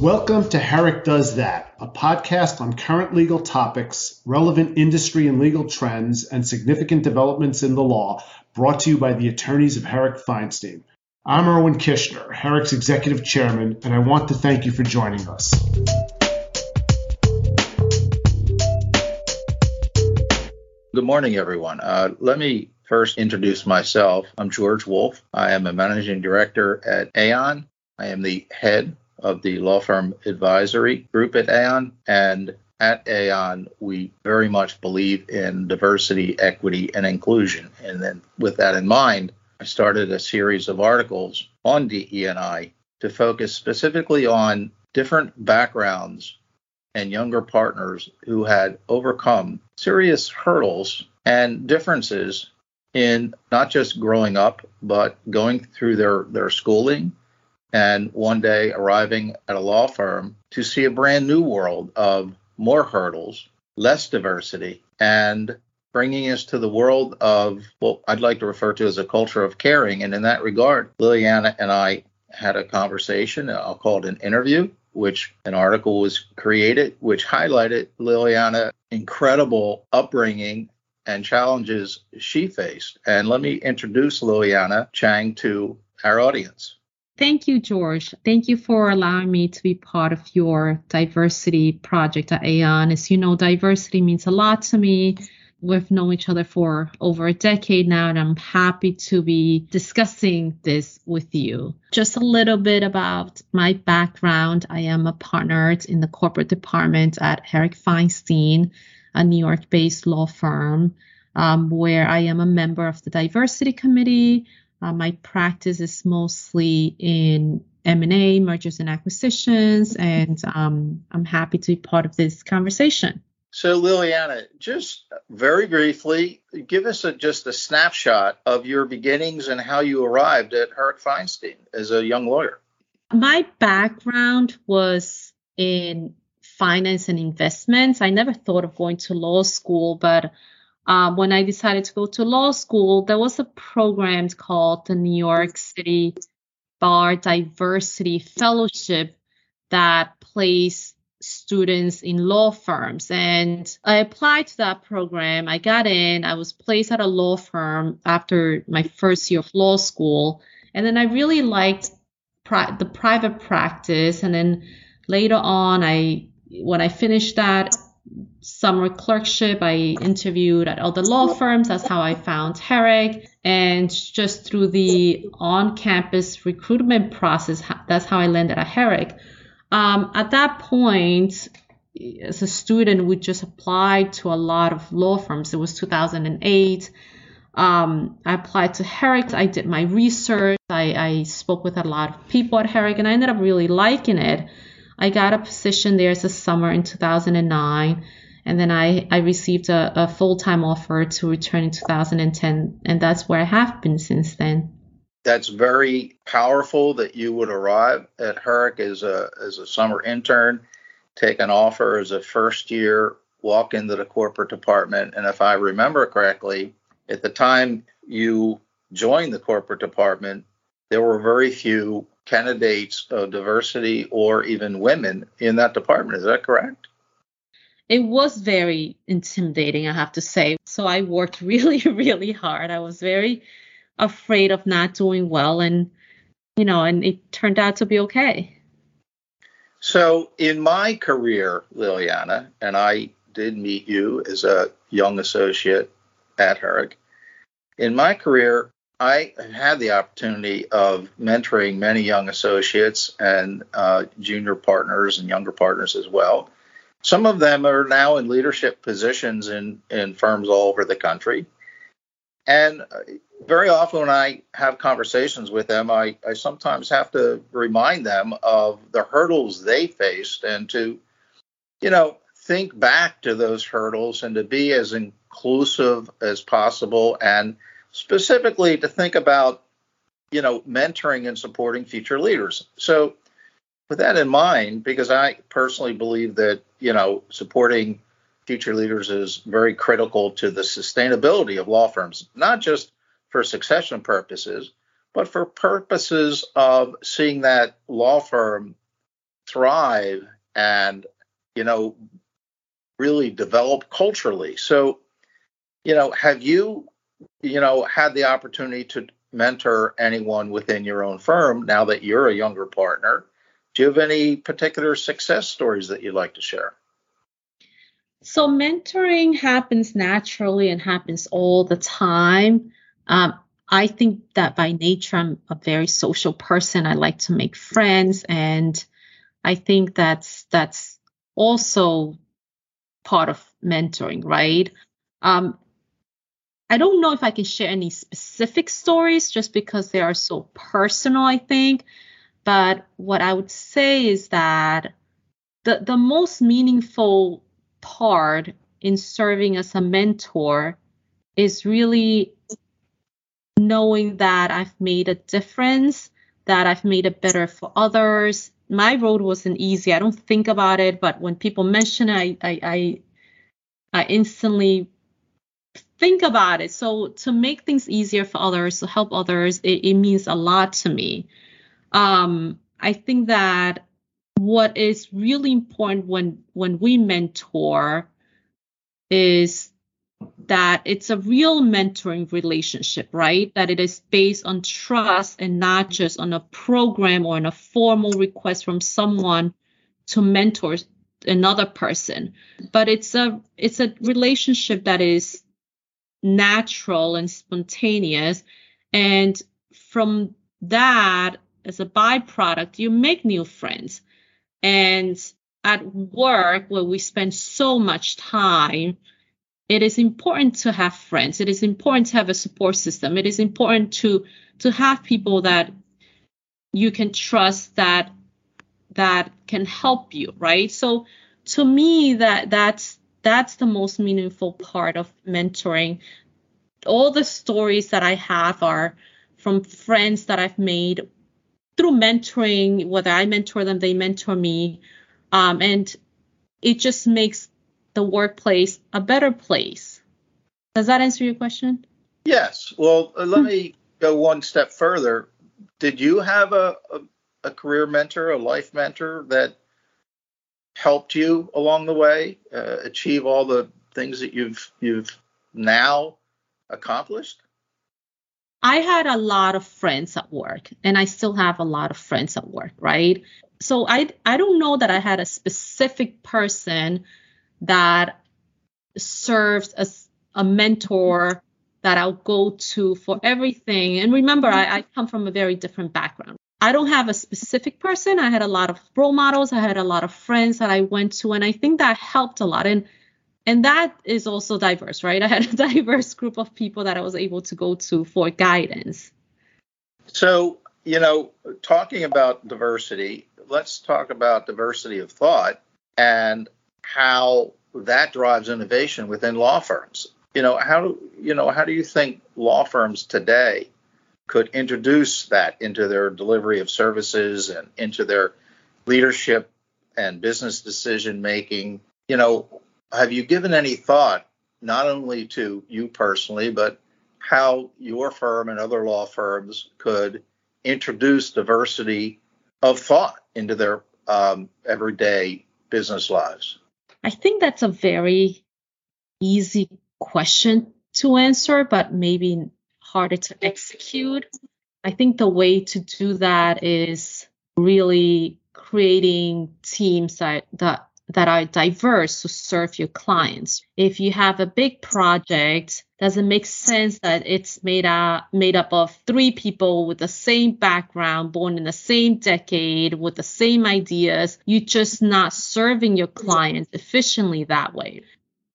Welcome to Herrick Does That, a podcast on current legal topics, relevant industry and legal trends, and significant developments in the law, brought to you by the attorneys of Herrick Feinstein. I'm Irwin Kishner, Herrick's executive chairman, and I want to thank you for joining us. Good morning, everyone. Uh, let me first introduce myself. I'm George Wolf. I am a managing director at Aon. I am the head of the law firm advisory group at Aon. And at Aon, we very much believe in diversity, equity, and inclusion. And then, with that in mind, I started a series of articles on DEI to focus specifically on different backgrounds and younger partners who had overcome serious hurdles and differences in not just growing up, but going through their, their schooling and one day arriving at a law firm to see a brand new world of more hurdles, less diversity, and bringing us to the world of what I'd like to refer to as a culture of caring. And in that regard, Liliana and I had a conversation, I'll call it an interview, which an article was created, which highlighted Liliana's incredible upbringing and challenges she faced. And let me introduce Liliana Chang to our audience. Thank you, George. Thank you for allowing me to be part of your diversity project at Aon. As you know, diversity means a lot to me. We've known each other for over a decade now, and I'm happy to be discussing this with you. Just a little bit about my background. I am a partner in the corporate department at Herrick Feinstein, a New York based law firm, um, where I am a member of the diversity committee uh, my practice is mostly in M&A, mergers and acquisitions, and um, I'm happy to be part of this conversation. So, Liliana, just very briefly, give us a, just a snapshot of your beginnings and how you arrived at Herrick Feinstein as a young lawyer. My background was in finance and investments. I never thought of going to law school, but um, when I decided to go to law school, there was a program called the New York City Bar Diversity Fellowship that placed students in law firms. And I applied to that program. I got in. I was placed at a law firm after my first year of law school. And then I really liked pri- the private practice. And then later on, I when I finished that, summer clerkship. I interviewed at other law firms. That's how I found Herrick. And just through the on campus recruitment process, that's how I landed at Herrick. Um, at that point, as a student, we just applied to a lot of law firms. It was 2008. Um, I applied to Herrick. I did my research. I, I spoke with a lot of people at Herrick, and I ended up really liking it. I got a position there as a summer in 2009. And then I, I received a, a full time offer to return in 2010. And that's where I have been since then. That's very powerful that you would arrive at Herrick as a, as a summer intern, take an offer as a first year, walk into the corporate department. And if I remember correctly, at the time you joined the corporate department, there were very few candidates of diversity or even women in that department. Is that correct? it was very intimidating, I have to say. So I worked really, really hard. I was very afraid of not doing well, and you know, and it turned out to be okay. So in my career, Liliana, and I did meet you as a young associate at Herrick. In my career, I have had the opportunity of mentoring many young associates and uh, junior partners and younger partners as well. Some of them are now in leadership positions in, in firms all over the country. And very often when I have conversations with them, I, I sometimes have to remind them of the hurdles they faced and to, you know, think back to those hurdles and to be as inclusive as possible and specifically to think about, you know, mentoring and supporting future leaders. So with that in mind, because I personally believe that, you know, supporting future leaders is very critical to the sustainability of law firms, not just for succession purposes, but for purposes of seeing that law firm thrive and, you know, really develop culturally. So, you know, have you, you know, had the opportunity to mentor anyone within your own firm now that you're a younger partner? Do you have any particular success stories that you'd like to share? So, mentoring happens naturally and happens all the time. Um, I think that by nature, I'm a very social person. I like to make friends, and I think that's that's also part of mentoring, right? Um, I don't know if I can share any specific stories just because they are so personal, I think. But what I would say is that the, the most meaningful part in serving as a mentor is really knowing that I've made a difference, that I've made it better for others. My road wasn't easy. I don't think about it, but when people mention it, I, I, I, I instantly think about it. So to make things easier for others, to help others, it, it means a lot to me. Um, I think that what is really important when when we mentor is that it's a real mentoring relationship, right? That it is based on trust and not just on a program or on a formal request from someone to mentor another person. But it's a it's a relationship that is natural and spontaneous. And from that, as a byproduct, you make new friends. And at work, where we spend so much time, it is important to have friends. It is important to have a support system. It is important to to have people that you can trust that that can help you, right? So to me, that that's that's the most meaningful part of mentoring. All the stories that I have are from friends that I've made through mentoring, whether I mentor them, they mentor me. Um, and it just makes the workplace a better place. Does that answer your question? Yes. Well, uh, let me go one step further. Did you have a, a, a career mentor, a life mentor that helped you along the way uh, achieve all the things that you've you've now accomplished? I had a lot of friends at work and I still have a lot of friends at work, right? So I I don't know that I had a specific person that serves as a mentor that I'll go to for everything. And remember, I, I come from a very different background. I don't have a specific person. I had a lot of role models. I had a lot of friends that I went to, and I think that helped a lot. And and that is also diverse, right? I had a diverse group of people that I was able to go to for guidance. So, you know, talking about diversity, let's talk about diversity of thought and how that drives innovation within law firms. You know, how do you know, how do you think law firms today could introduce that into their delivery of services and into their leadership and business decision making. You know, have you given any thought not only to you personally, but how your firm and other law firms could introduce diversity of thought into their um, everyday business lives? I think that's a very easy question to answer, but maybe harder to execute. I think the way to do that is really creating teams that, that that are diverse to serve your clients. If you have a big project, does it make sense that it's made up made up of three people with the same background, born in the same decade, with the same ideas? You're just not serving your clients efficiently that way.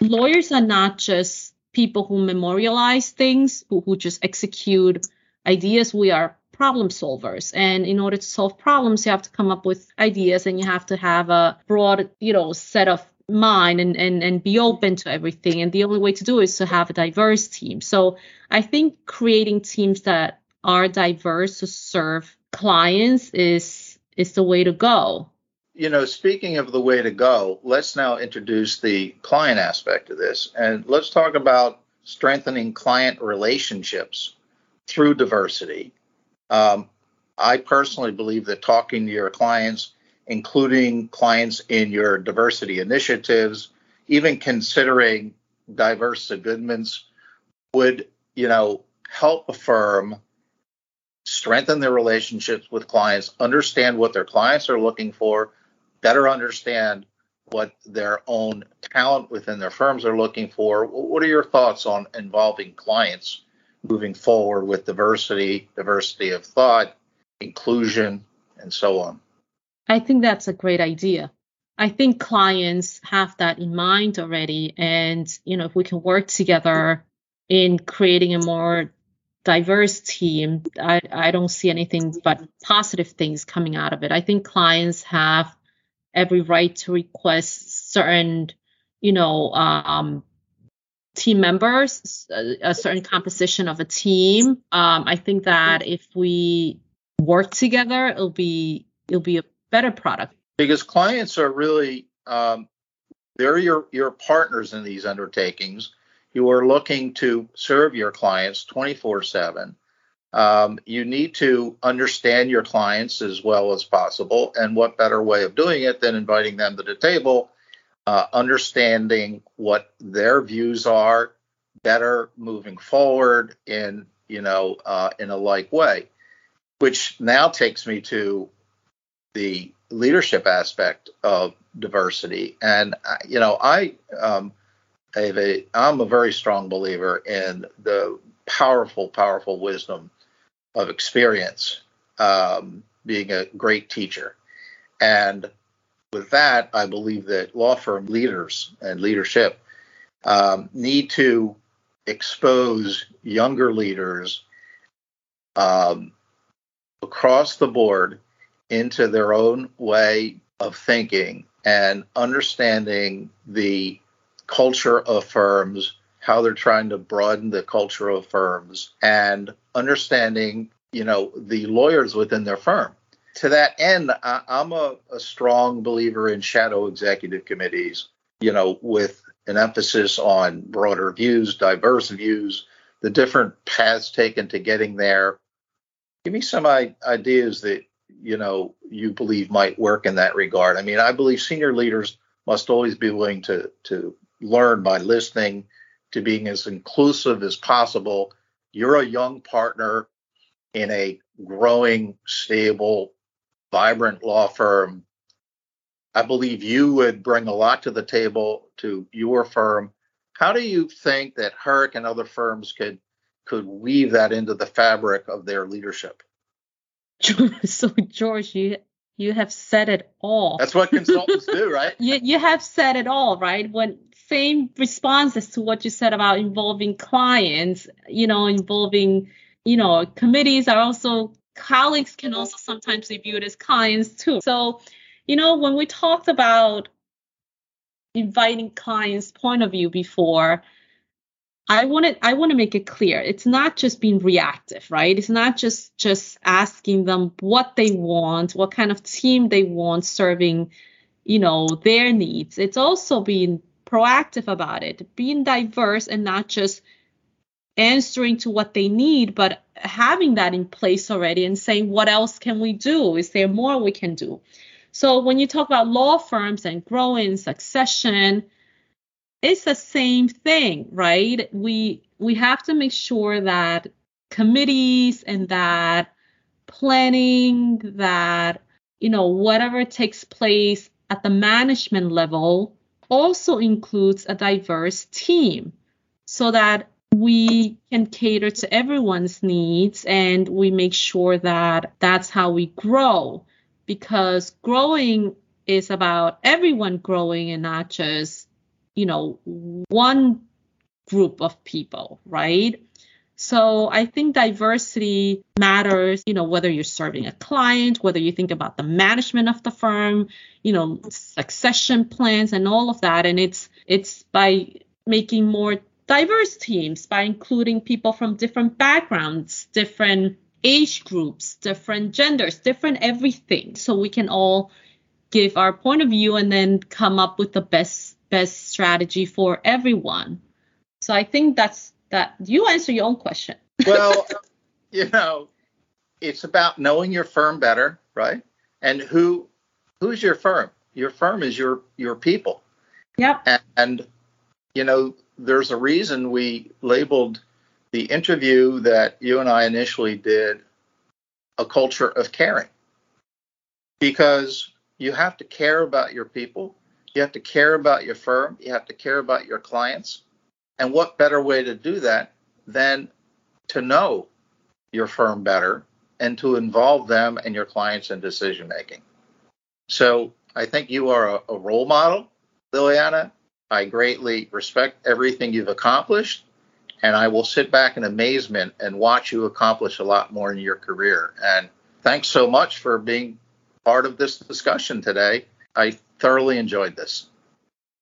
Lawyers are not just people who memorialize things, who, who just execute ideas. We are problem solvers. And in order to solve problems, you have to come up with ideas and you have to have a broad, you know, set of mind and, and, and be open to everything. And the only way to do is to have a diverse team. So I think creating teams that are diverse to serve clients is is the way to go. You know, speaking of the way to go, let's now introduce the client aspect of this. And let's talk about strengthening client relationships through diversity. Um, I personally believe that talking to your clients including clients in your diversity initiatives, even considering diverse segments would, you know, help a firm strengthen their relationships with clients, understand what their clients are looking for, better understand what their own talent within their firms are looking for. What are your thoughts on involving clients moving forward with diversity, diversity of thought, inclusion, and so on? I think that's a great idea. I think clients have that in mind already. And, you know, if we can work together in creating a more diverse team, I, I don't see anything but positive things coming out of it. I think clients have every right to request certain, you know, um, team members, a, a, certain composition of a team. Um, I think that if we work together, it'll be it'll be a better product. Because clients are really um, they're your your partners in these undertakings. You are looking to serve your clients 24 seven um, you need to understand your clients as well as possible. And what better way of doing it than inviting them to the table, uh, understanding what their views are better moving forward in, you know, uh, in a like way, which now takes me to the leadership aspect of diversity. And, uh, you know, I, um, a, I'm a very strong believer in the powerful, powerful wisdom of experience um, being a great teacher. And with that, I believe that law firm leaders and leadership um, need to expose younger leaders um, across the board into their own way of thinking and understanding the culture of firms how they're trying to broaden the culture of firms and understanding, you know, the lawyers within their firm. To that end, I, am a, a strong believer in shadow executive committees, you know, with an emphasis on broader views, diverse views, the different paths taken to getting there. Give me some ideas that you know you believe might work in that regard. I mean, I believe senior leaders must always be willing to to learn by listening to being as inclusive as possible. You're a young partner in a growing, stable, vibrant law firm. I believe you would bring a lot to the table to your firm. How do you think that Herrick and other firms could could weave that into the fabric of their leadership? So George, you you have said it all. That's what consultants do, right? you you have said it all, right? When same responses to what you said about involving clients, you know, involving, you know, committees are also colleagues can also sometimes be viewed as clients too. So, you know, when we talked about inviting clients' point of view before, I want to I want to make it clear. It's not just being reactive, right? It's not just just asking them what they want, what kind of team they want serving, you know, their needs. It's also being proactive about it, being diverse and not just answering to what they need, but having that in place already and saying, what else can we do? Is there more we can do? So when you talk about law firms and growing succession, it's the same thing, right? We we have to make sure that committees and that planning that you know whatever takes place at the management level also includes a diverse team so that we can cater to everyone's needs and we make sure that that's how we grow because growing is about everyone growing and not just you know one group of people right so I think diversity matters, you know, whether you're serving a client, whether you think about the management of the firm, you know, succession plans and all of that. And it's it's by making more diverse teams, by including people from different backgrounds, different age groups, different genders, different everything. So we can all give our point of view and then come up with the best best strategy for everyone. So I think that's that you answer your own question. well, you know, it's about knowing your firm better, right? And who who's your firm? Your firm is your your people. Yep. And, and you know, there's a reason we labeled the interview that you and I initially did a culture of caring. Because you have to care about your people, you have to care about your firm, you have to care about your clients. And what better way to do that than to know your firm better and to involve them and your clients in decision making? So I think you are a, a role model, Liliana. I greatly respect everything you've accomplished, and I will sit back in amazement and watch you accomplish a lot more in your career. And thanks so much for being part of this discussion today. I thoroughly enjoyed this.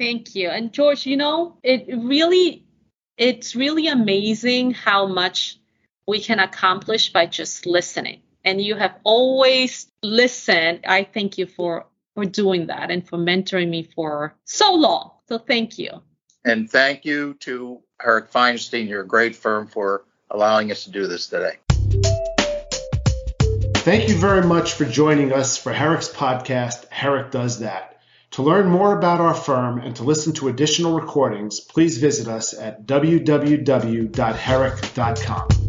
Thank you. And George, you know, it really it's really amazing how much we can accomplish by just listening. And you have always listened. I thank you for for doing that and for mentoring me for so long. So thank you. And thank you to Herrick Feinstein, your great firm, for allowing us to do this today. Thank you very much for joining us for Herrick's podcast, Herrick Does That. To learn more about our firm and to listen to additional recordings, please visit us at www.herrick.com.